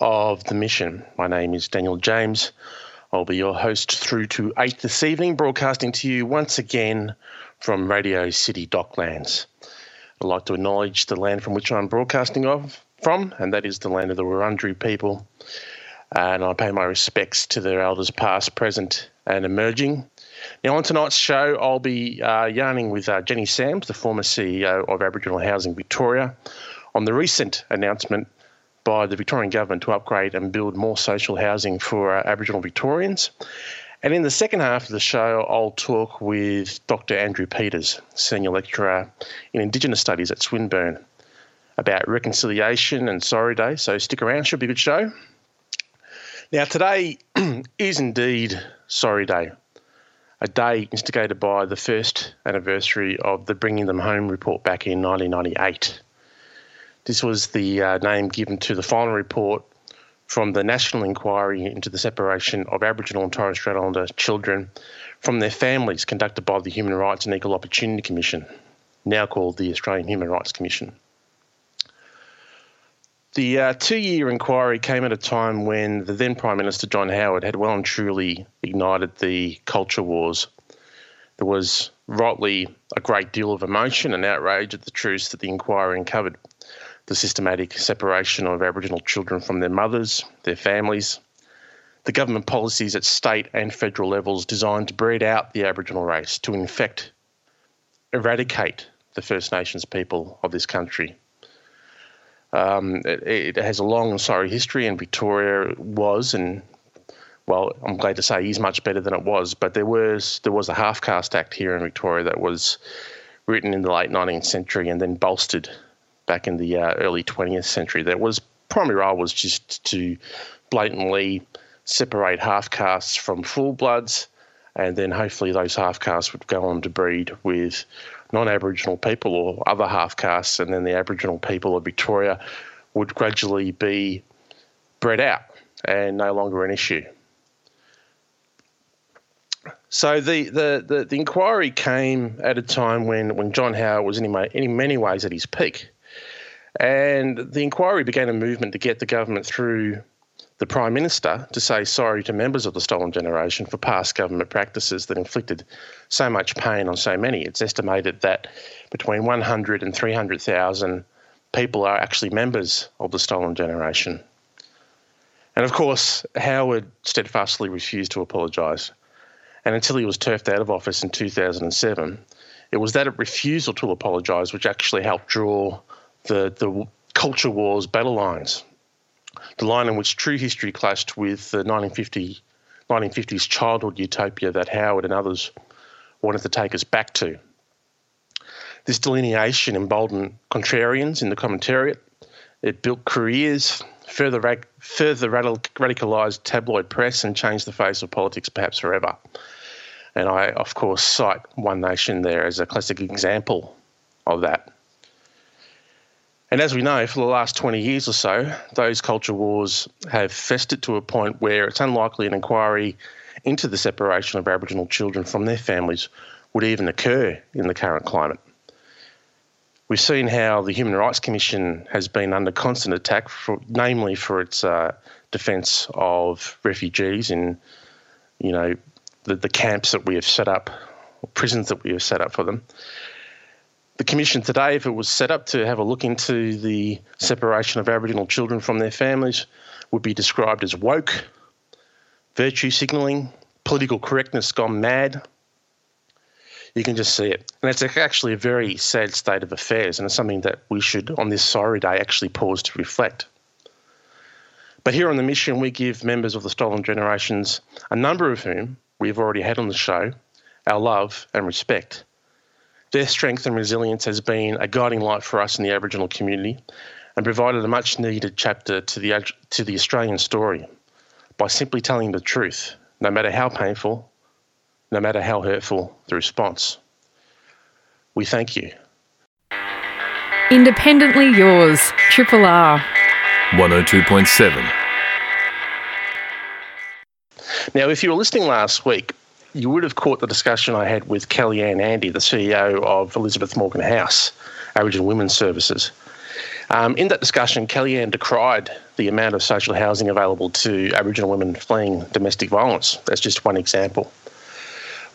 of The Mission. My name is Daniel James. I'll be your host through to 8 this evening, broadcasting to you once again from Radio City Docklands. I'd like to acknowledge the land from which I'm broadcasting of, from, and that is the land of the Wurundjeri people. And I pay my respects to their elders past, present, and emerging. Now, on tonight's show, I'll be uh, yarning with uh, Jenny Samms, the former CEO of Aboriginal Housing Victoria, on the recent announcement by the Victorian Government to upgrade and build more social housing for uh, Aboriginal Victorians. And in the second half of the show, I'll talk with Dr. Andrew Peters, Senior Lecturer in Indigenous Studies at Swinburne, about reconciliation and Sorry Day. So stick around, should be a good show. Now, today is indeed Sorry Day, a day instigated by the first anniversary of the Bringing Them Home report back in 1998. This was the uh, name given to the final report from the National Inquiry into the Separation of Aboriginal and Torres Strait Islander children from their families conducted by the Human Rights and Equal Opportunity Commission, now called the Australian Human Rights Commission. The uh, two year inquiry came at a time when the then Prime Minister John Howard had well and truly ignited the culture wars. There was rightly a great deal of emotion and outrage at the truths that the inquiry uncovered the systematic separation of Aboriginal children from their mothers, their families, the government policies at state and federal levels designed to breed out the Aboriginal race, to infect, eradicate the First Nations people of this country. Um, it, it, has a long and sorry history, and Victoria was, and well, I'm glad to say, is much better than it was. But there was there was a half caste act here in Victoria that was written in the late 19th century and then bolstered back in the uh, early 20th century. That was primary role was just to blatantly separate half castes from full bloods, and then hopefully those half castes would go on to breed with non-Aboriginal people or other half castes, and then the Aboriginal people of Victoria would gradually be bred out and no longer an issue. So the, the, the, the, inquiry came at a time when, when John Howard was in, in many ways at his peak. And the inquiry began a movement to get the government through the Prime Minister to say sorry to members of the stolen generation for past government practices that inflicted so much pain on so many. It's estimated that between 100 and 300,000 people are actually members of the stolen generation. And of course, Howard steadfastly refused to apologise. And until he was turfed out of office in 2007, it was that refusal to apologise which actually helped draw the, the culture wars battle lines, the line in which true history clashed with the 1950, 1950s childhood utopia that Howard and others wanted to take us back to. This delineation emboldened contrarians in the commentariat. It built careers, further, further radicalised tabloid press, and changed the face of politics perhaps forever. And I, of course, cite One Nation there as a classic example of that. And as we know, for the last 20 years or so, those culture wars have festered to a point where it's unlikely an inquiry into the separation of Aboriginal children from their families would even occur in the current climate. We've seen how the Human Rights Commission has been under constant attack, for, namely for its uh, defence of refugees in, you know, the, the camps that we have set up, prisons that we have set up for them the commission today, if it was set up to have a look into the separation of Aboriginal children from their families, would be described as woke, virtue signalling, political correctness gone mad. You can just see it. And it's actually a very sad state of affairs, and it's something that we should, on this sorry day, actually pause to reflect. But here on the mission, we give members of the stolen generations, a number of whom we've already had on the show, our love and respect. Their strength and resilience has been a guiding light for us in the Aboriginal community, and provided a much needed chapter to the, to the Australian story by simply telling the truth, no matter how painful, no matter how hurtful the response. We thank you. Independently yours, Triple R. 102.7. Now, if you were listening last week, you would have caught the discussion I had with Kellyanne Andy, the CEO of Elizabeth Morgan House, Aboriginal Women's Services. Um, in that discussion, Kellyanne decried the amount of social housing available to Aboriginal women fleeing domestic violence. That's just one example.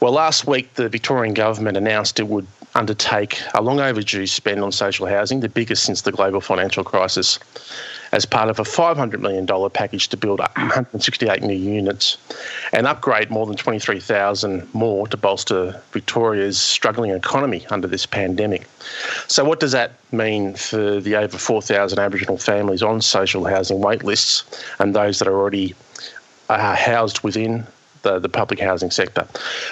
Well, last week, the Victorian government announced it would undertake a long overdue spend on social housing, the biggest since the global financial crisis as part of a $500 million package to build 168 new units and upgrade more than 23,000 more to bolster Victoria's struggling economy under this pandemic. So, what does that mean for the over 4,000 Aboriginal families on social housing waitlists and those that are already uh, housed within the, the public housing sector?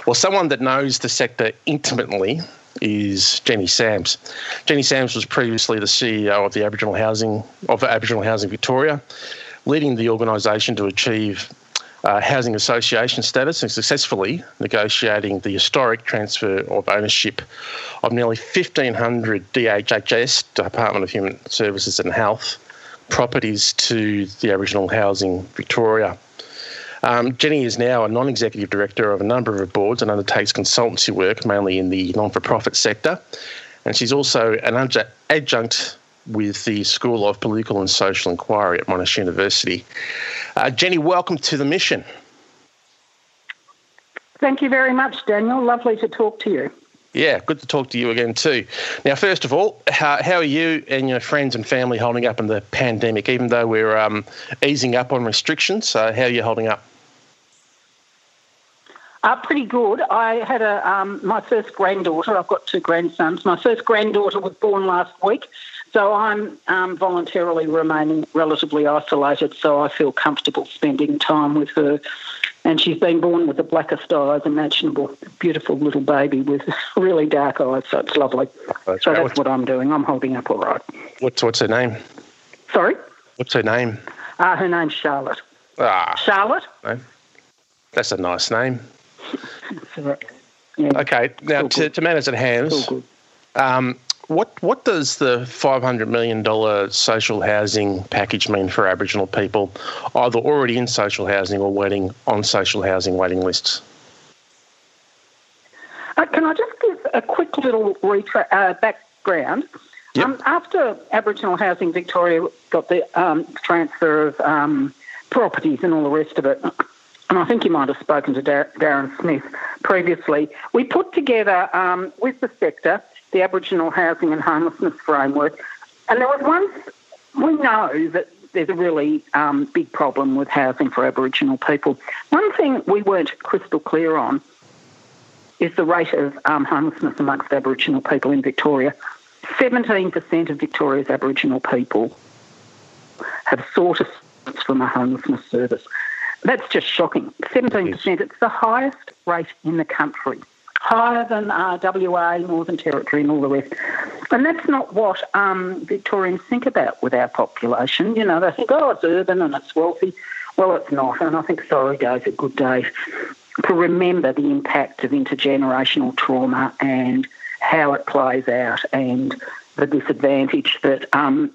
Well, someone that knows the sector intimately is Jenny Samms. Jenny Samms was previously the CEO of the Aboriginal Housing of Aboriginal Housing Victoria, leading the organisation to achieve uh, housing association status and successfully negotiating the historic transfer of ownership of nearly 1,500 DHHS, Department of Human Services and Health, properties to the Aboriginal Housing Victoria. Um, Jenny is now a non executive director of a number of boards and undertakes consultancy work mainly in the non for profit sector. And she's also an adjunct with the School of Political and Social Inquiry at Monash University. Uh, Jenny, welcome to the mission. Thank you very much, Daniel. Lovely to talk to you. Yeah, good to talk to you again too. Now, first of all, how, how are you and your friends and family holding up in the pandemic? Even though we're um, easing up on restrictions, uh, how are you holding up? Uh, pretty good. I had a um, my first granddaughter. I've got two grandsons. My first granddaughter was born last week, so I'm um, voluntarily remaining relatively isolated. So I feel comfortable spending time with her. And she's been born with the blackest eyes imaginable. Beautiful little baby with really dark eyes. So it's lovely. That's so right. that's what's, what I'm doing. I'm holding up all right. What's what's her name? Sorry. What's her name? Uh, her name's Charlotte. Ah. Charlotte. That's a nice name. Yeah. Okay, now to, to matters at hand, um, what what does the five hundred million dollar social housing package mean for Aboriginal people, either already in social housing or waiting on social housing waiting lists? Uh, can I just give a quick little retra- uh, background? Yep. Um, after Aboriginal Housing Victoria got the um, transfer of um, properties and all the rest of it, and I think you might have spoken to Darren Smith previously, we put together um, with the sector the Aboriginal Housing and Homelessness Framework. And there was one, we know that there's a really um, big problem with housing for Aboriginal people. One thing we weren't crystal clear on is the rate of um, homelessness amongst Aboriginal people in Victoria. 17% of Victoria's Aboriginal people have sought assistance from a homelessness service. That's just shocking. 17%, it's the highest rate in the country, higher than uh, WA, Northern Territory, and all the rest. And that's not what um, Victorians think about with our population. You know, they think, oh, it's urban and it's wealthy. Well, it's not. And I think Sorry Day's a good day to remember the impact of intergenerational trauma and how it plays out and the disadvantage that um,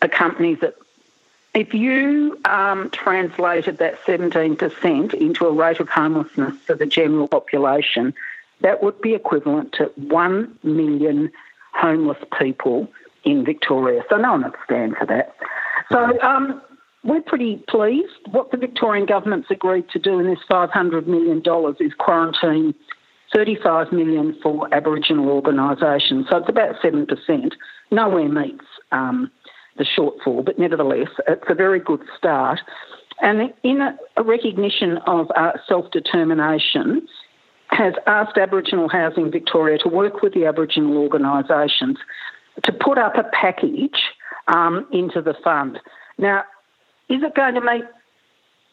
accompanies it if you um, translated that 17% into a rate of homelessness for the general population, that would be equivalent to 1 million homeless people in Victoria. So no one would stand for that. So um, we're pretty pleased. What the Victorian government's agreed to do in this $500 million is quarantine 35 million for Aboriginal organisations. So it's about 7%. Nowhere meets um, the shortfall, but nevertheless, it's a very good start. And in a, a recognition of uh, self determination, has asked Aboriginal Housing Victoria to work with the Aboriginal organisations to put up a package um, into the fund. Now, is it going to meet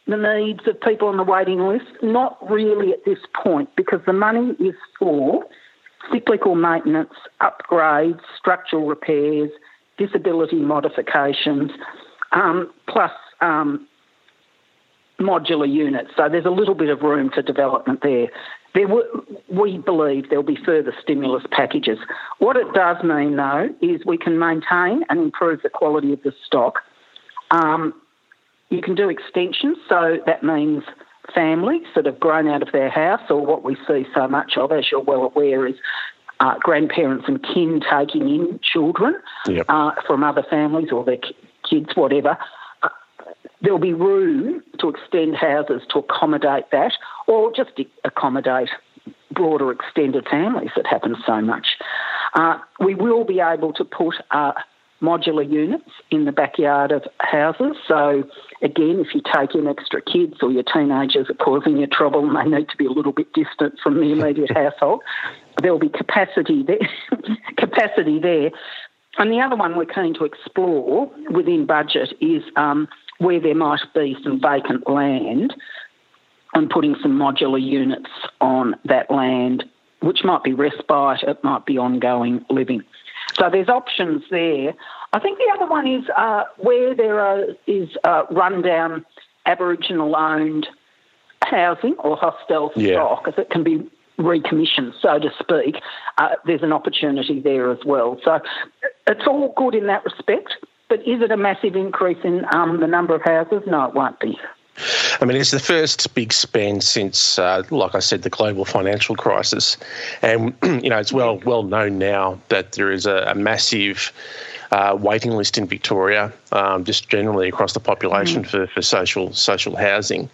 the needs of people on the waiting list? Not really at this point, because the money is for cyclical maintenance, upgrades, structural repairs, disability modifications, um, plus um, modular units. So there's a little bit of room for development there. There we believe there'll be further stimulus packages. What it does mean, though, is we can maintain and improve the quality of the stock. Um, you can do extensions, so that means families that have grown out of their house, or what we see so much of, as you're well aware, is uh, grandparents and kin taking in children Yep. uh, from other families or their kids, whatever. Uh, There'll be room to extend houses to accommodate that, or just accommodate broader extended families that happen so much. Uh, we will be able to put uh, modular units in the backyard of houses. So, again, if you take in extra kids or your teenagers are causing you trouble and they need to be a little bit distant from the immediate household, there'll be capacity there. capacity there. And the other one we're keen to explore within budget is um, where there might be some vacant land and putting some modular units on that land, which might be respite, it might be ongoing living. So there's options there. I think the other one is uh, where there are, is uh, rundown Aboriginal owned housing or hostel Yeah. stock that can be recommissioned, so to speak. Uh, there's an opportunity there as well. So it's all good in that respect. But is it a massive increase in um, the number of houses? No, it won't be. I mean, it's the first big spend since, uh, like I said, the global financial crisis, and you know it's well well known now that there is a, a massive uh, waiting list in Victoria, um, just generally across the population for, for social social housing.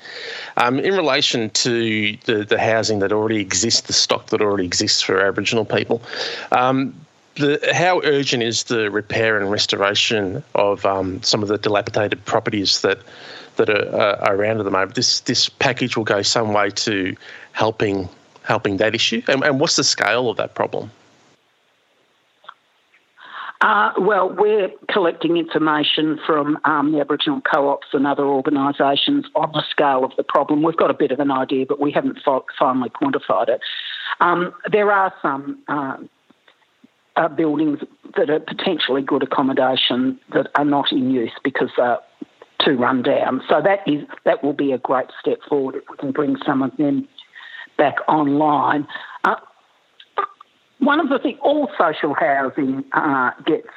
Um, in relation to the the housing that already exists, the stock that already exists for Aboriginal people. Um, the, how urgent is the repair and restoration of um, some of the dilapidated properties that that are, uh, are around at the moment? This this package will go some way to helping helping that issue. And, and what's the scale of that problem? Uh, well, we're collecting information from um, the Aboriginal co-ops and other organisations on the scale of the problem. We've got a bit of an idea, but we haven't fi- finally quantified it. Um, there are some uh, uh, buildings that are potentially good accommodation that are not in use because they're run down. So that is that will be a great step forward if we can bring some of them back online. Uh, one of the things, all social housing uh, gets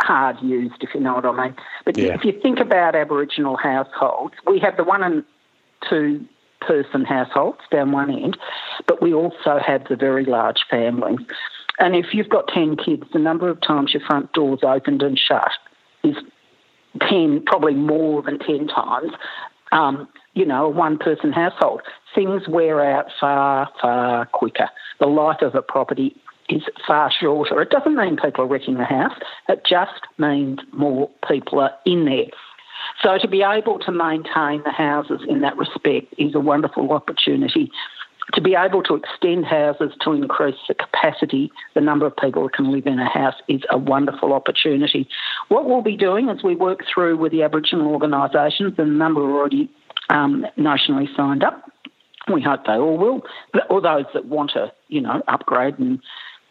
hard used, if you know what I mean. But Yeah. if you think about Aboriginal households, we have the one and two person households down one end, but we also have the very large families. And if you've got 10 kids, the number of times your front door's opened and shut is 10, probably more than 10 times, um, you know, a one person household. Things wear out far, far quicker. The life of a property is far shorter. It doesn't mean people are wrecking the house, it just means more people are in there. So to be able to maintain the houses in that respect is a wonderful opportunity. To be able to extend houses to increase the capacity, the number of people who can live in a house is a wonderful opportunity. What we'll be doing as we work through with the Aboriginal organisations, and a number are already um, nationally signed up, we hope they all will, or those that want to, you know, upgrade and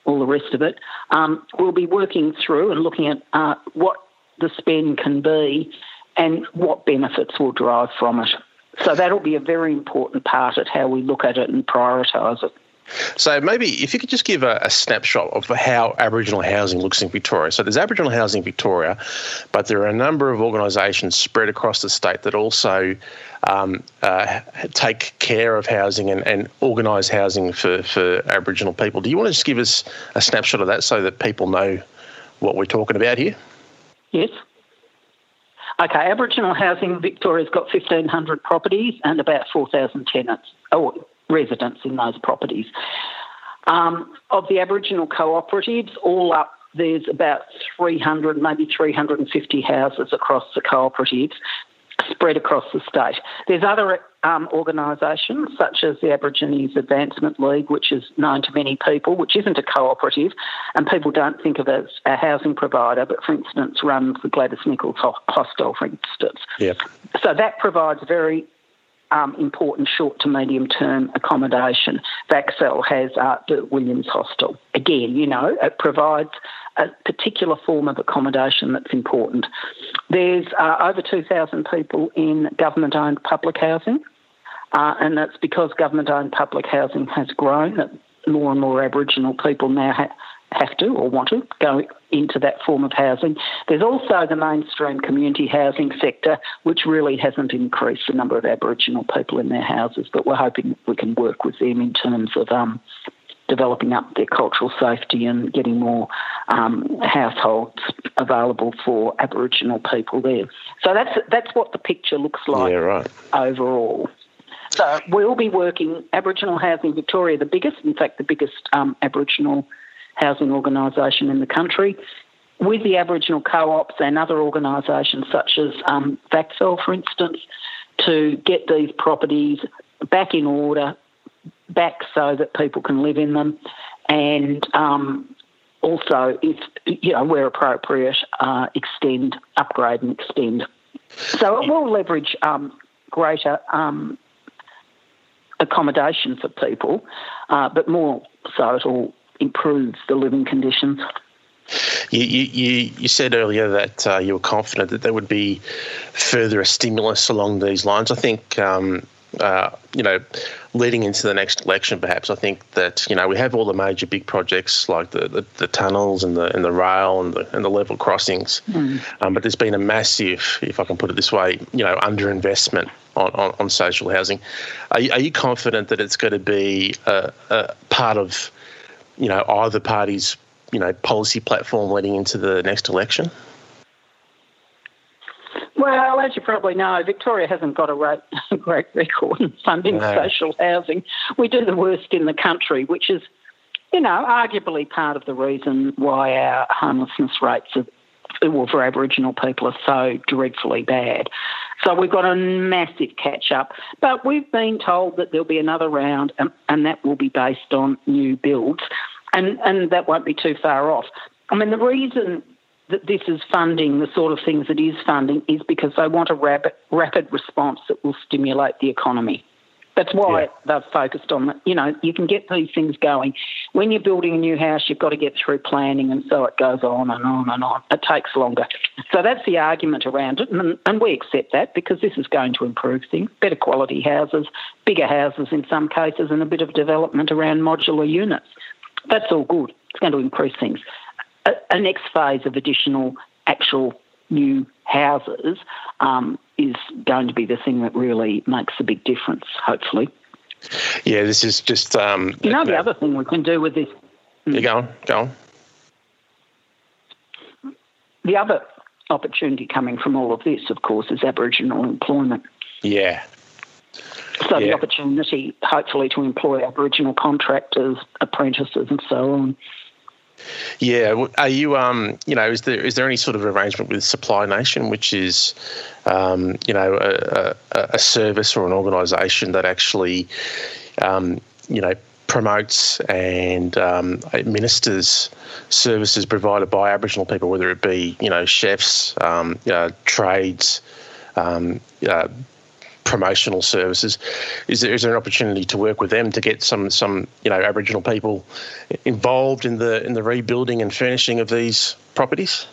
all the rest of it. Um, we'll be working through and looking at uh, what the spend can be and what benefits will derive from it. So that'll be a very important part of how we look at it and prioritise it. So maybe if you could just give a, a snapshot of how Aboriginal housing looks in Victoria. So there's Aboriginal housing in Victoria, but there are a number of organisations spread across the state that also um, uh, take care of housing and, and organise housing for, for Aboriginal people. Do you want to just give us a snapshot of that so that people know what we're talking about here? Yes. Okay, Aboriginal housing Victoria's got 1,500 properties and about 4,000 tenants or residents in those properties. Um, of the Aboriginal cooperatives, all up, there's about 300, maybe 350 houses across the cooperatives spread across the state. There's other um, organisations such as the Aborigines Advancement League, which is known to many people, which isn't a cooperative, and people don't think of it as a housing provider, but for instance runs the Gladys Nicholls Hostel, for instance. Yep. So that provides very um, important short to medium term accommodation. VACSAL has uh, the Williams Hostel. Again, you know, it provides a particular form of accommodation that's important. There's uh, over 2,000 people in government owned public housing, uh, and that's because government owned public housing has grown, that more and more Aboriginal people now ha- have to or want to go into that form of housing. There's also the mainstream community housing sector, which really hasn't increased the number of Aboriginal people in their houses, but we're hoping we can work with them in terms of um, developing up their cultural safety and getting more um, households available for Aboriginal people there. So that's that's what the picture looks like Yeah, right. overall. So we'll be working Aboriginal Housing Victoria, the biggest, in fact, the biggest um, Aboriginal housing organisation in the country, with the Aboriginal co-ops and other organisations such as um, for instance, to get these properties back in order, back so that people can live in them, and um, also, if you know, where appropriate, uh, extend, upgrade, and extend. So it will leverage um, greater um, accommodation for people, uh, but more so it'll improve the living conditions. You, you, you, said earlier that uh, you were confident that there would be further a stimulus along these lines. I think, um, uh, you know, leading into the next election, perhaps, I think that, you know, we have all the major big projects like the, the, the tunnels and the and the rail and the, and the level crossings. Um, but there's been a massive, if I can put it this way, you know, underinvestment on, on, on social housing. Are you, are you confident that it's going to be a, a part of, you know, either party's you know policy platform leading into the next election? Well, as you probably know, Victoria hasn't got a great, great record in funding No. social housing. We do the worst in the country, which is, you know, arguably part of the reason why our homelessness rates are, well, for Aboriginal people are so dreadfully bad. So we've got a massive catch up. But we've been told that there'll be another round, and, and that will be based on new builds, and, and that won't be too far off. I mean, the reason that this is funding the sort of things it is funding is because they want a rapid, rapid response that will stimulate the economy. That's why Yeah. they've focused on that. You know, you can get these things going. When you're building a new house, you've got to get through planning, and so it goes on and on and on. It takes longer. So that's the argument around it, and, and we accept that because this is going to improve things. Better quality houses, bigger houses in some cases, and a bit of development around modular units. That's all good. It's going to increase things. A, a next phase of additional actual new houses um, is going to be the thing that really makes a big difference, hopefully. Yeah, this is just. Um, You know, the other thing we can do with this, You go on, go on. the other opportunity coming from all of this, of course, is Aboriginal employment. Yeah, So Yeah. the opportunity, hopefully, to employ Aboriginal contractors, apprentices, and so on. Yeah. Are you, um, you know, is there is there any sort of arrangement with Supply Nation, which is, um, you know, a, a, a service or an organisation that actually, um, you know, promotes and um, administers services provided by Aboriginal people, whether it be, you know, chefs, um, know, trades, um, uh, promotional services. Is there is there an opportunity to work with them to get some some you know Aboriginal people involved in the in the rebuilding and furnishing of these properties?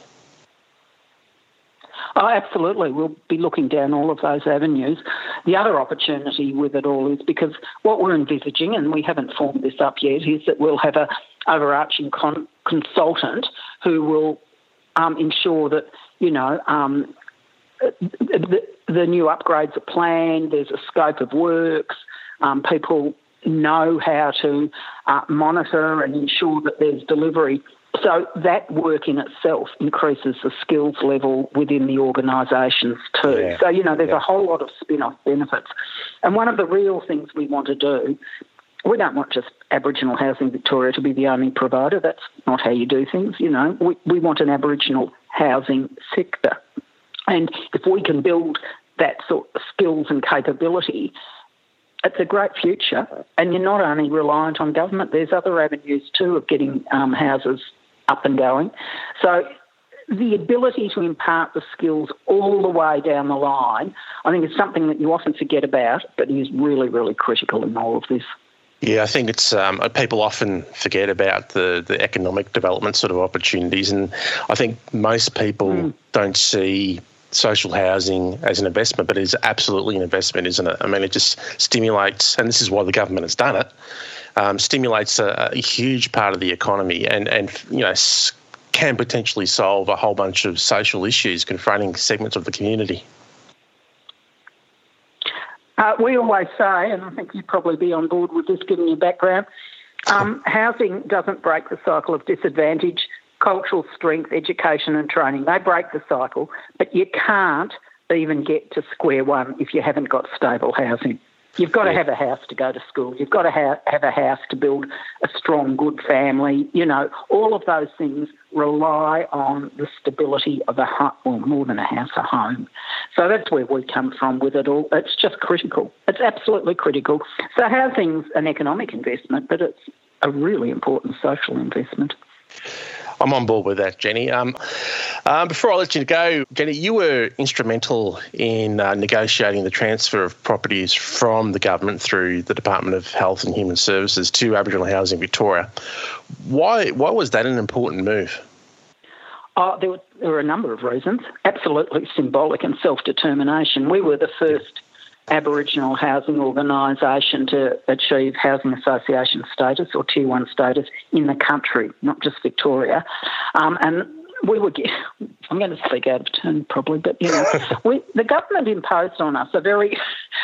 Oh, absolutely. We'll be looking down all of those avenues. The other opportunity with it all is because what we're envisaging, and we haven't formed this up yet, is that we'll have a overarching con- consultant who will um, ensure that you know um, the, the new upgrades are planned. There's a scope of works. Um, people know how to uh, monitor and ensure that there's delivery. So that work in itself increases the skills level within the organisations too. Yeah. So you know, there's Yeah. a whole lot of spin-off benefits. And one of the real things we want to do we don't want just Aboriginal Housing Victoria to be the only provider. That's not how you do things, you know. We, we want an Aboriginal housing sector. And if we can build that sort of skills and capability, it's a great future. And you're not only reliant on government, there's other avenues too of getting um, houses up and going. So the ability to impart the skills all the way down the line, I think is something that you often forget about, but is really, really critical in all of this. Yeah, I think it's um, people often forget about the, the economic development sort of opportunities, and I think most people mm. don't see social housing as an investment, but it is absolutely an investment, isn't it? I mean, it just stimulates, and this is why the government has done it, um, stimulates a, a, huge part of the economy, and and you know can potentially solve a whole bunch of social issues confronting segments of the community. Uh, we always say, and I think you'd probably be on board with this given your background, um, housing doesn't break the cycle of disadvantage. Cultural strength, education, and training, they break the cycle, but you can't even get to square one if you haven't got stable housing. You've got to have a house to go to school. You've got to have, have a house to build a strong, good family. You know, all of those things rely on the stability of a home, well, more than a house, a home. So that's where we come from with it all. It's just critical. It's absolutely critical. So housing's an economic investment, but it's a really important social investment. I'm on board with that, Jenny. Um, um, before I let you go, Jenny, you were instrumental in uh, negotiating the transfer of properties from the government through the Department of Health and Human Services to Aboriginal Housing Victoria. Why, why was that an important move? Uh, there, were, there were a number of reasons. Absolutely symbolic and self determination. We were the first Aboriginal housing organisation to achieve housing association status or tier one status in the country, not just Victoria. Um, and we were, I'm going to speak out of turn probably, but you know, we, the government imposed on us a very,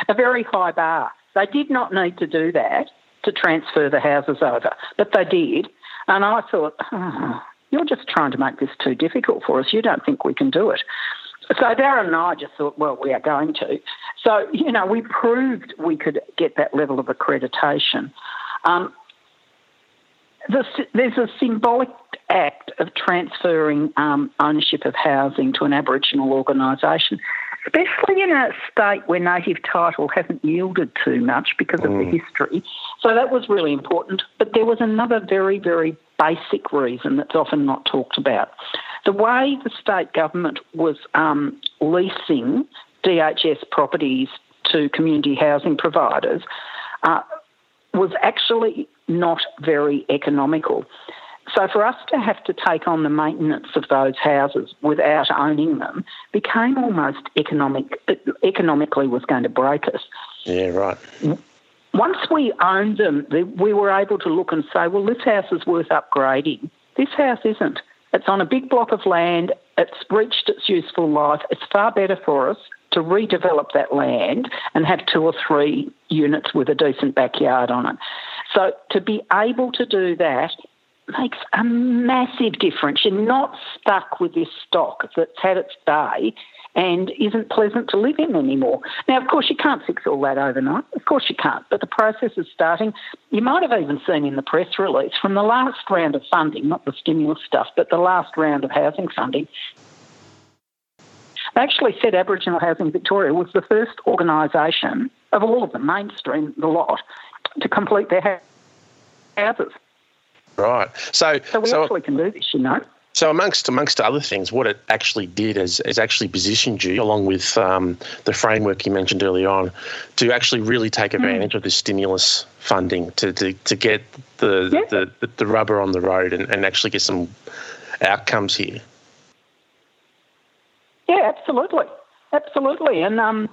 a very high bar. They did not need to do that to transfer the houses over, but they did. And I thought, oh, you're just trying to make this too difficult for us. You don't think we can do it. So Darren and I just thought, well, we are going to. So, you know, we proved we could get that level of accreditation. Um, there's a symbolic act of transferring um, ownership of housing to an Aboriginal organisation, especially in a state where native title hasn't yielded too much because of mm. the history. So that was really important. But there was another very, very basic reason that's often not talked about. The way the state government was um, leasing DHS properties to community housing providers uh, was actually not very economical. So for us to have to take on the maintenance of those houses without owning them became almost economic. Economically, was going to break us. Yeah, right. Once we owned them, we were able to look and say, well, this house is worth upgrading. This house isn't. It's on a big block of land. It's reached its useful life. It's far better for us to redevelop that land and have two or three units with a decent backyard on it. So to be able to do that makes a massive difference. You're not stuck with this stock that's had its day and isn't pleasant to live in anymore. Now, of course, you can't fix all that overnight. Of course, you can't. But the process is starting. You might have even seen in the press release from the last round of funding, not the stimulus stuff, but the last round of housing funding. Actually said Aboriginal Housing Victoria was the first organisation of all of them, mainstream, the lot, to complete their houses. Right. So, so we so, actually can do this, you know. So amongst amongst other things, what it actually did is, is actually positioned you, along with um, the framework you mentioned earlier on, to actually really take hmm. advantage mm. of the stimulus funding to, to, to get the, yeah. the, the, the, rubber on the road and, and actually get some outcomes here. Yeah, absolutely, absolutely, and um,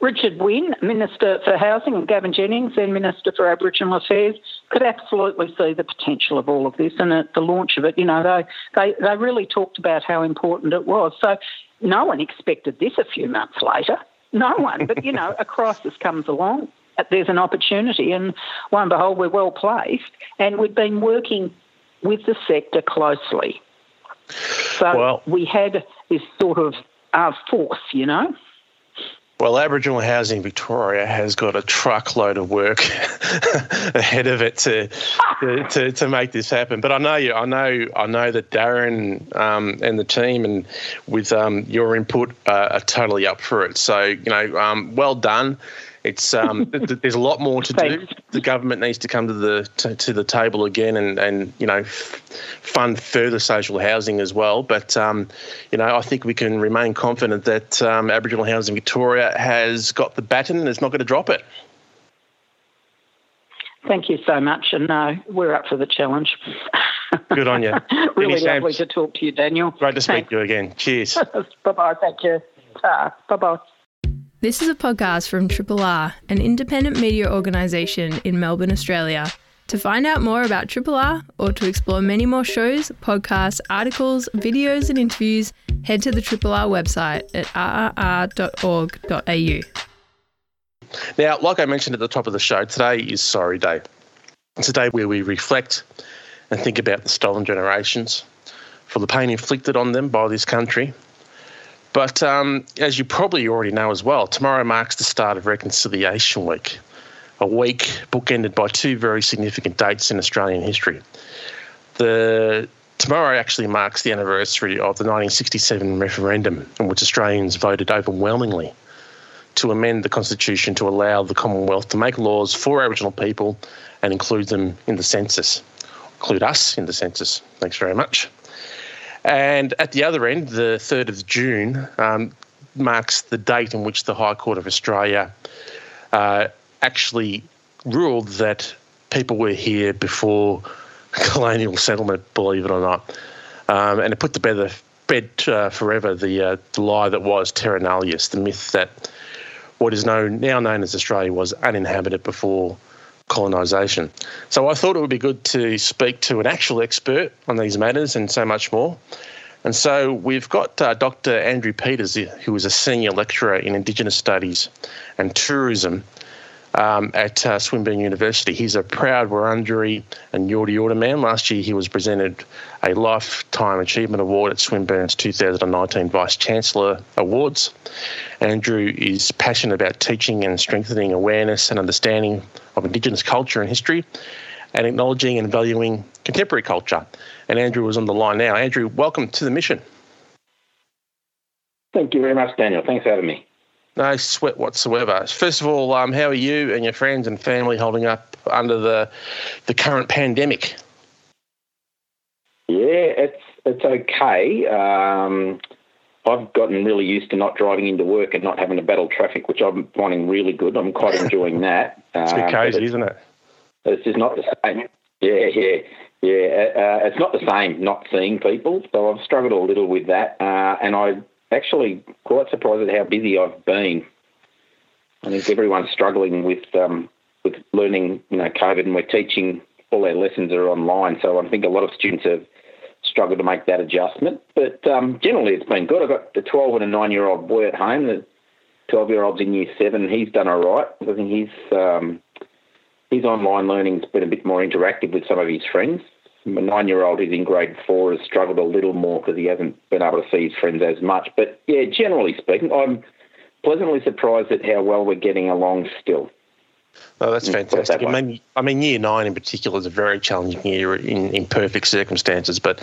Richard Wynne, Minister for Housing, and Gavin Jennings, then Minister for Aboriginal Affairs, could absolutely see the potential of all of this. And at the launch of it, you know, they, they, they really talked about how important it was. So no one expected this a few months later. No one. But, you know, a crisis comes along. There's an opportunity, and lo and behold, we're well placed. And we've been working with the sector closely. So well, we had this sort of uh, force, you know. Well, Aboriginal Housing Victoria has got a truckload of work ahead of it to, to, to make this happen. But I know you, I know I know that Darren um, and the team and with um, your input uh, are totally up for it. So you know, um, well done. It's um, there's a lot more to do. The government needs to come to the to, to, the table again and and you know fund further social housing as well. But um, you know I think we can remain confident that um, Aboriginal Housing Victoria has got the baton and is not going to drop it. Thank you so much, and no, we're up for the challenge. Good on you. really lovely to talk to you, Daniel. Great to speak Thanks. to you again. Cheers. bye bye. Thank you. bye bye. This is a podcast from Triple R, an independent media organisation in Melbourne, Australia. To find out more about Triple R or to explore many more shows, podcasts, articles, videos, and interviews, head to the Triple R website at rrr.org.au. Now, like I mentioned at the top of the show, today is Sorry Day. It's a day where we reflect and think about the stolen generations for the pain inflicted on them by this country but um, as you probably already know as well, tomorrow marks the start of Reconciliation Week, a week bookended by two very significant dates in Australian history. The tomorrow actually marks the anniversary of the 1967 referendum, in which Australians voted overwhelmingly to amend the constitution to allow the Commonwealth to make laws for Aboriginal people and include them in the census, include us in the census. Thanks very much. And at the other end, the 3rd of June um, marks the date in which the High Court of Australia uh, actually ruled that people were here before colonial settlement, believe it or not. Um, and it put to bed, bed uh, forever the, uh, the lie that was terra nullius, the myth that what is known now known as Australia was uninhabited before colonisation. So I thought it would be good to speak to an actual expert on these matters and so much more. And so we've got uh, Dr. Andrew Peters, who is a senior lecturer in Indigenous Studies and Tourism um, at uh, Swinburne University. He's a proud Wurundjeri and Yorta Yorta man. Last year he was presented a Lifetime Achievement Award at Swinburne's 2019 Vice Chancellor Awards. Andrew is passionate about teaching and strengthening awareness and understanding of Indigenous culture and history and acknowledging and valuing contemporary culture. And Andrew is on the line now. Andrew, welcome to the mission. Thank you very much, Daniel. Thanks for having me. No sweat whatsoever. First of all, um, how are you and your friends and family holding up under the the current pandemic? Yeah, it's it's okay. Um, I've gotten really used to not driving into work and not having to battle traffic, which I'm finding really good. I'm quite enjoying that. it's a bit um, crazy, isn't it? It's just not the same. Yeah, yeah, yeah. Uh, it's not the same not seeing people, so I've struggled a little with that. Uh, and I'm actually quite surprised at how busy I've been. I think everyone's struggling with um, with learning, you know, COVID, and we're teaching all our lessons are online. So I think a lot of students have struggled to make that adjustment. But um, generally, it's been good. I've got the 12 and a nine year old boy at home. The 12 year old's in year seven. He's done all right. I think his um, his online learning's been a bit more interactive with some of his friends. My nine year old who's in grade four has struggled a little more because he hasn't been able to see his friends as much. But yeah, generally speaking, I'm pleasantly surprised at how well we're getting along still. Oh, that's mm, fantastic. I mean, I mean, year nine in particular is a very challenging year in, in perfect circumstances. But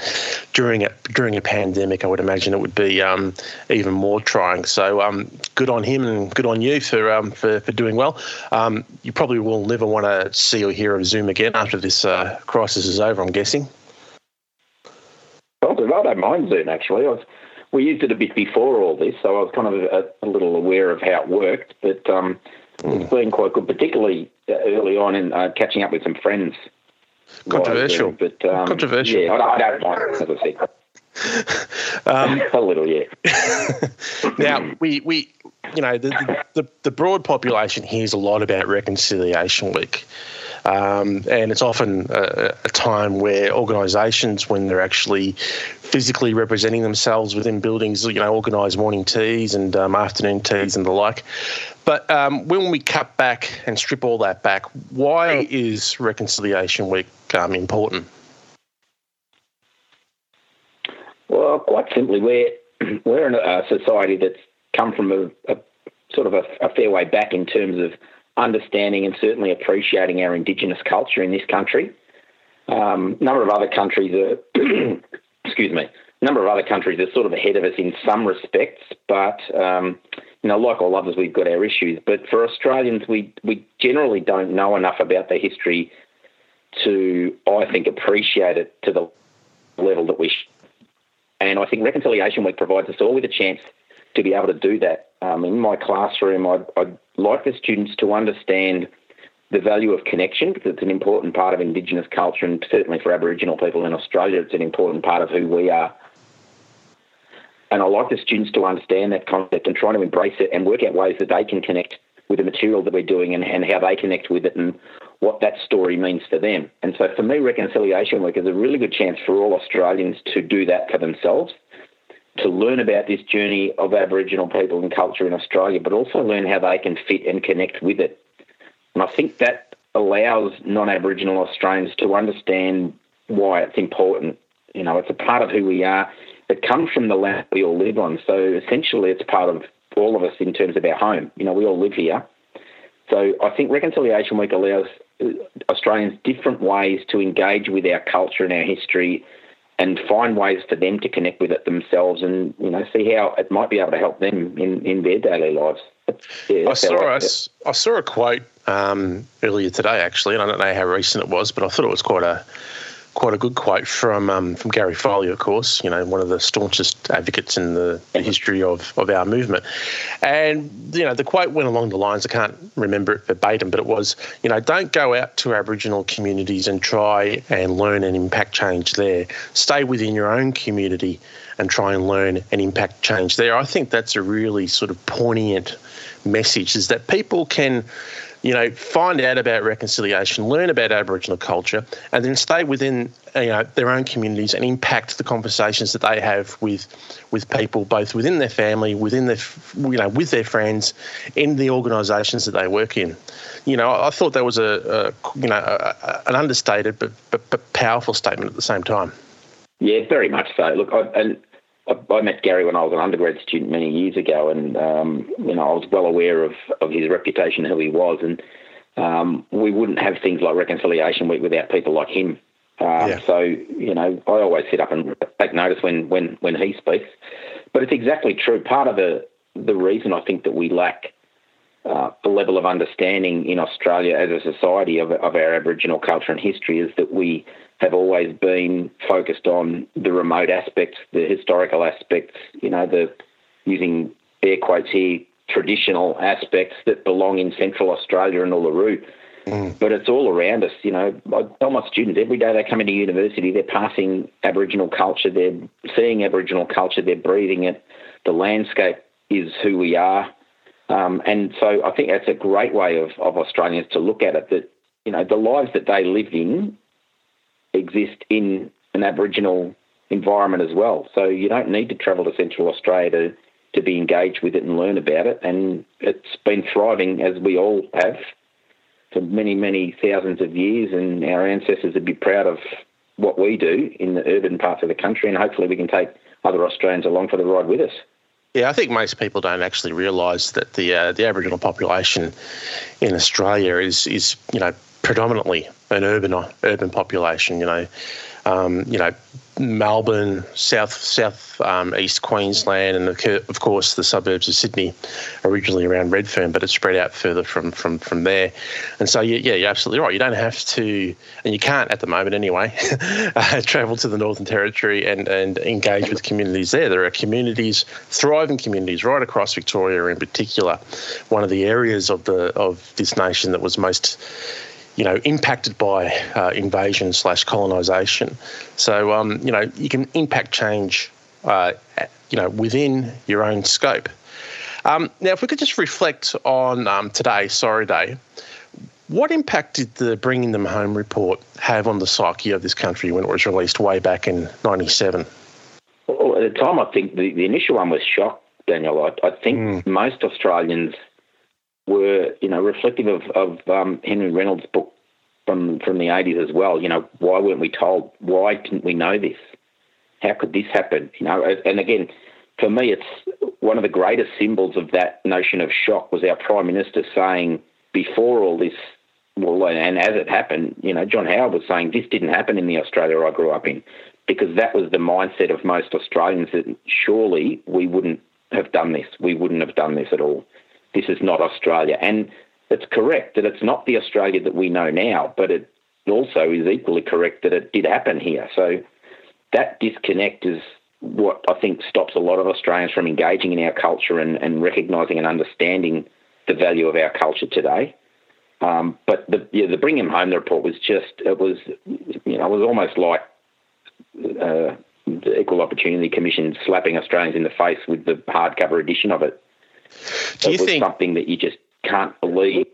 during a during a pandemic, I would imagine it would be um, even more trying. So, um, good on him and good on you for um, for, for doing well. Um, you probably will never want to see or hear of Zoom again after this uh, crisis is over. I'm guessing. Well, I don't mind Zoom actually. I was, we used it a bit before all this, so I was kind of a, a little aware of how it worked, but um, it's been quite good, particularly uh, early on in uh, catching up with some friends. Controversial, but um, controversial. Yeah, I, I, don't mind, as I said. Um, a little, yeah. now we we you know the, the the broad population hears a lot about Reconciliation Week. Um, and it's often a, a, time where organisations, when they're actually physically representing themselves within buildings, you know, organise morning teas and um, afternoon teas and the like. But um, when we cut back and strip all that back, why is Reconciliation Week um, important? Well, quite simply, we're we're in a society that's come from a, a sort of a, a, fair way back in terms of understanding and certainly appreciating our Indigenous culture in this country. Um, a number of other countries are, excuse me, a number of other countries are sort of ahead of us in some respects, but um, you know, like all others, we've got our issues. But for Australians, we we generally don't know enough about the history to, I think, appreciate it to the level that we should. And I think Reconciliation Week provides us all with a chance to be able to do that. Um, in my classroom, I'd, I'd like the students to understand the value of connection because it's an important part of Indigenous culture and certainly for Aboriginal people in Australia, it's an important part of who we are. And I like the students to understand that concept and try to embrace it and work out ways that they can connect with the material that we're doing and, and how they connect with it and what that story means for them. And so for me, Reconciliation Week is a really good chance for all Australians to do that for themselves, to learn about this journey of Aboriginal people and culture in Australia, but also learn how they can fit and connect with it. And I think that allows non Aboriginal Australians to understand why it's important. You know, it's a part of who we are. It comes from the land we all live on. So essentially, it's part of all of us in terms of our home. You know, we all live here. So I think Reconciliation Week allows Australians different ways to engage with our culture and our history and find ways for them to connect with it themselves and you know see how it might be able to help them in, in their daily lives. Yeah, I saw I, I, saw a quote um, earlier today actually, and I don't know how recent it was, but I thought it was quite a quite a good quote from um, from Gary Foley, of course, you know, one of the staunchest advocates in the, the, history of, of our movement. And, you know, the quote went along the lines, I can't remember it verbatim, but it was, you know, don't go out to Aboriginal communities and try and learn and impact change there. Stay within your own community and try and learn and impact change there. I think that's a really sort of poignant message is that people can you know, find out about reconciliation, learn about Aboriginal culture, and then stay within you know their own communities and impact the conversations that they have with with people, both within their family, within their you know with their friends, in the organisations that they work in. You know, I thought that was a, a you know a, an understated but, but, but powerful statement at the same time. Yeah, very much so. Look, I, and I, met Gary when I was an undergrad student many years ago, and um, you know I was well aware of, of his reputation, who he was, and um, we wouldn't have things like Reconciliation Week without people like him. Um, yeah. So you know, I always sit up and take notice when when when he speaks. But it's exactly true. Part of the the reason I think that we lack uh, the level of understanding in Australia as a society of, of our Aboriginal culture and history is that we have always been focused on the remote aspects, the historical aspects, you know, the using air quotes here, traditional aspects that belong in Central Australia and Uluru. Mm. But it's all around us, you know. I tell my students every day they come into university, they're passing Aboriginal culture, they're seeing Aboriginal culture, they're breathing it. The landscape is who we are. Um, and so I think that's a great way of, of Australians to look at it that, you know, the lives that they live in exist in an Aboriginal environment as well. So you don't need to travel to Central Australia to, to be engaged with it and learn about it. And it's been thriving, as we all have, for many, many thousands of years. And our ancestors would be proud of what we do in the urban parts of the country. And hopefully we can take other Australians along for the ride with us. Yeah, I think most people don't actually realise that the uh, the Aboriginal population in Australia is is you know predominantly an urban urban population. You know, um, you know, Melbourne, south south um, east Queensland, and of course the suburbs of Sydney, originally around Redfern, but it's spread out further from from from there. And so yeah, yeah, you're absolutely right. You don't have to, and you can't at the moment anyway, uh, travel to the Northern Territory and and engage with communities there. There are communities, thriving communities, right across Victoria in particular. One of the areas of the of this nation that was most you know, impacted by uh, invasion slash colonisation. So, um, you know, you can impact change, uh, you know, within your own scope. Um, now, if we could just reflect on um, today, Sorry Day, what impact did the Bringing Them Home report have on the psyche of this country when it was released way back in '97? Well, at the time, I think the, the initial one was shock, Daniel. I, I think mm. most Australians were, you know, reflective of, of um, Henry Reynolds' book from from the 80s as well. You know, why weren't we told? Why didn't we know this? How could this happen? You know, and again, for me, it's one of the greatest symbols of that notion of shock was our Prime Minister saying before all this, well, and as it happened, you know, John Howard was saying this didn't happen in the Australia I grew up in, because that was the mindset of most Australians that surely we wouldn't have done this. We wouldn't have done this at all. This is not Australia. And it's correct that it's not the Australia that we know now, but it also is equally correct that it did happen here. So that disconnect is what I think stops a lot of Australians from engaging in our culture and, and recognising and understanding the value of our culture today. Um, but the yeah, the Bringing Them Home report was just it was you know it was almost like uh, the Equal Opportunity Commission slapping Australians in the face with the hardcover edition of it. Do you think something that you just can't believe?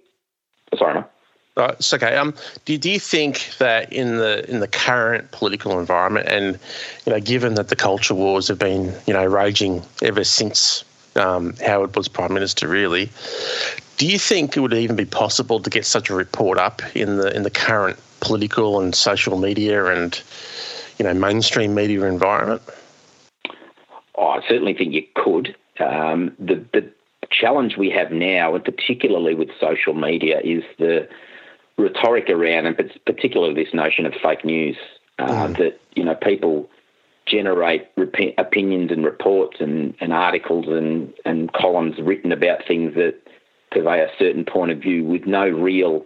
Sorry. Uh, it's okay. Um, do, do you think that in the in the current political environment, and you know, given that the culture wars have been you know raging ever since um, Howard was prime minister, really, do you think it would even be possible to get such a report up in the in the current political and social media and you know mainstream media environment? Oh, I certainly think you could. Um, the the challenge we have now, and particularly with social media, is the rhetoric around, and particularly this notion of fake news. Uh, Mm. That you know people generate rep- opinions and reports and, and articles and, and columns written about things that convey a certain point of view with no real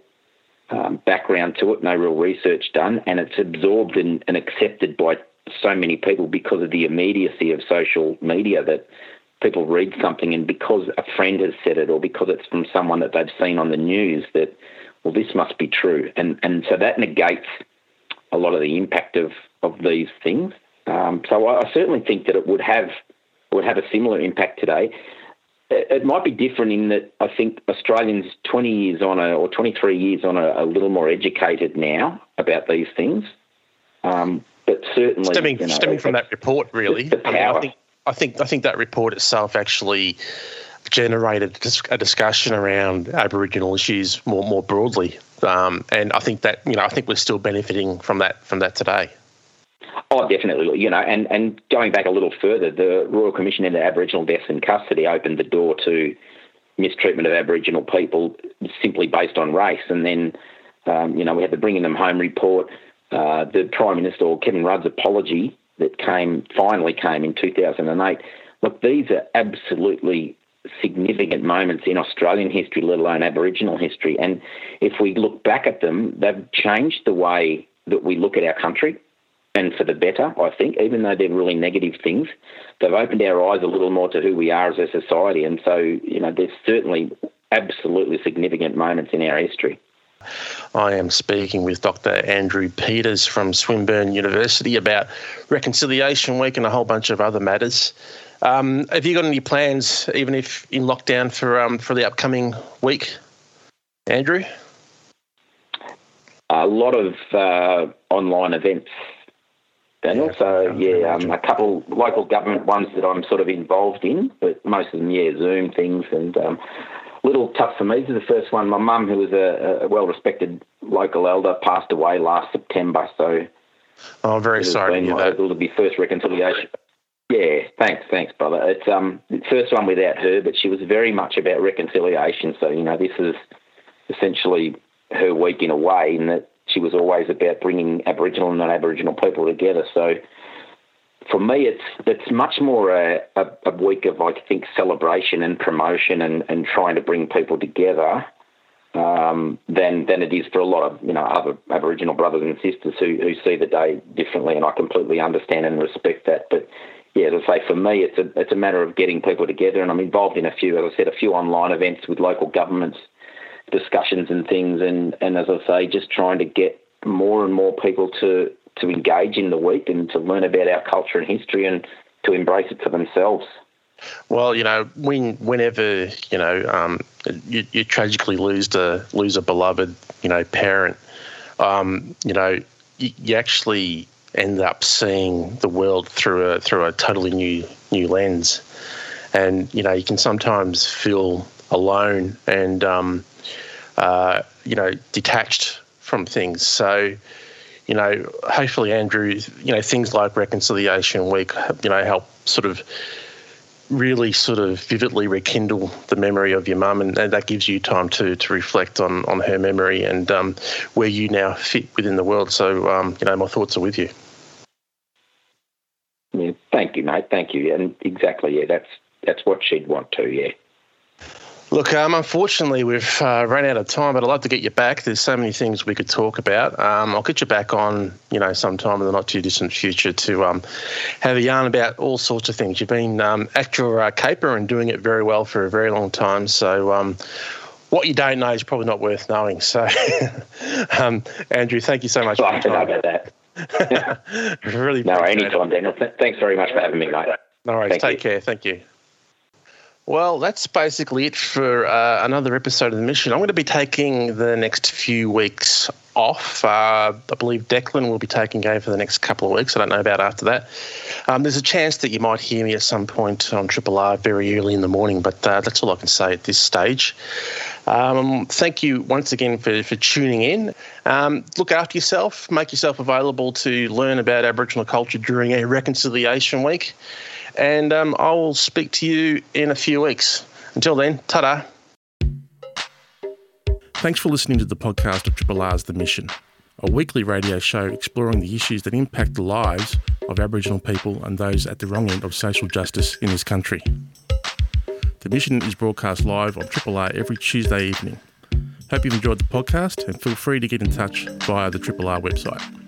um, background to it, no real research done, and it's absorbed and, and accepted by so many people because of the immediacy of social media that people read something and because a friend has said it or because it's from someone that they've seen on the news that well this must be true and and so that negates a lot of the impact of of these things um, so I, I certainly think that it would have would have a similar impact today it, it might be different in that I think Australians 20 years on a, or 23 years on a, a little more educated now about these things um, but certainly Stemming, you know, stemming from that report, really. the I, mean, I power. think I think I think that report itself actually generated a discussion around Aboriginal issues more more broadly, um, and I think that you know I think we're still benefiting from that from that today. Oh, definitely. You know, and, and going back a little further, the Royal Commission into Aboriginal Deaths in Custody opened the door to mistreatment of Aboriginal people simply based on race. And then, um, you know, we had the Bringing Them Home report, uh, the Prime Minister, or Kevin Rudd's apology that came finally came in 2008. Look, these are absolutely significant moments in Australian history, let alone Aboriginal history. And if we look back at them, they've changed the way that we look at our country and for the better, I think, even though they're really negative things, they've opened our eyes a little more to who we are as a society. And so, you know, there's certainly absolutely significant moments in our history. I am speaking with Dr. Andrew Peters from Swinburne University about Reconciliation Week and a whole bunch of other matters. Um, have you got any plans, even if in lockdown, for um, for the upcoming week, Andrew? A lot of uh, online events, Daniel. So, yeah, um, a couple local government ones that I'm sort of involved in, but most of them, yeah, Zoom things and um, little tough for me. This is the first one. My mum, who was a, a well-respected local elder, passed away last September. So Oh, I'm very sorry to been hear my- that. It'll be first reconciliation. Yeah, thanks, thanks, brother. It's um first one without her, but she was very much about reconciliation. So you know, this is essentially her week in a way, in that she was always about bringing Aboriginal and non-Aboriginal people together. So for me, it's it's much more a, a, a week of I think celebration and promotion and, and trying to bring people together um, than than it is for a lot of you know other Aboriginal brothers and sisters who, who see the day differently, and I completely understand and respect that. But yeah, as I say, for me, it's a it's a matter of getting people together, and I'm involved in a few, as I said, a few online events with local governments, discussions and things, and and as I say, just trying to get more and more people to to engage in the week and to learn about our culture and history and to embrace it for themselves. Well, you know, when whenever you know um, you, you tragically lose a lose a beloved, you know, parent, um, you know, you, you actually end up seeing the world through a through a totally new new lens, and you know, you can sometimes feel alone and um, uh, you know detached from things. So you know, hopefully, Andrew, you know, things like Reconciliation Week, you know, help sort of really sort of vividly rekindle the memory of your mum, and, and that gives you time to to reflect on on her memory and um, where you now fit within the world. So, um, you know, my thoughts are with you. Yeah, thank you, mate. Thank you. And exactly, yeah, that's that's what she'd want to. Yeah. Look, um, unfortunately, we've uh, run out of time, but I'd love to get you back. There's so many things we could talk about. Um, I'll get you back on, you know, sometime in the not too distant future to um, have a yarn about all sorts of things. You've been um, at your uh, caper and doing it very well for a very long time. So, um, what you don't know is probably not worth knowing. So, um, Andrew, thank you so much. Like to know about that. really, no, anytime, Daniel. Thanks very much for having me, mate. No worries. Thank Take you. care. Thank you. Well, that's basically it for uh, another episode of the mission. I'm going to be taking the next few weeks off. Uh, I believe Declan will be taking over for the next couple of weeks. I don't know about after that. Um, there's a chance that you might hear me at some point on Triple R very early in the morning, but uh, that's all I can say at this stage. Um, thank you once again for, for tuning in. Um, look after yourself, make yourself available to learn about Aboriginal culture during a reconciliation week and um, I will speak to you in a few weeks. Until then, ta da. Thanks for listening to the podcast of Triple R's The Mission, a weekly radio show exploring the issues that impact the lives of Aboriginal people and those at the wrong end of social justice in this country. The Mission is broadcast live on Triple R every Tuesday evening. Hope you've enjoyed the podcast and feel free to get in touch via the Triple R website.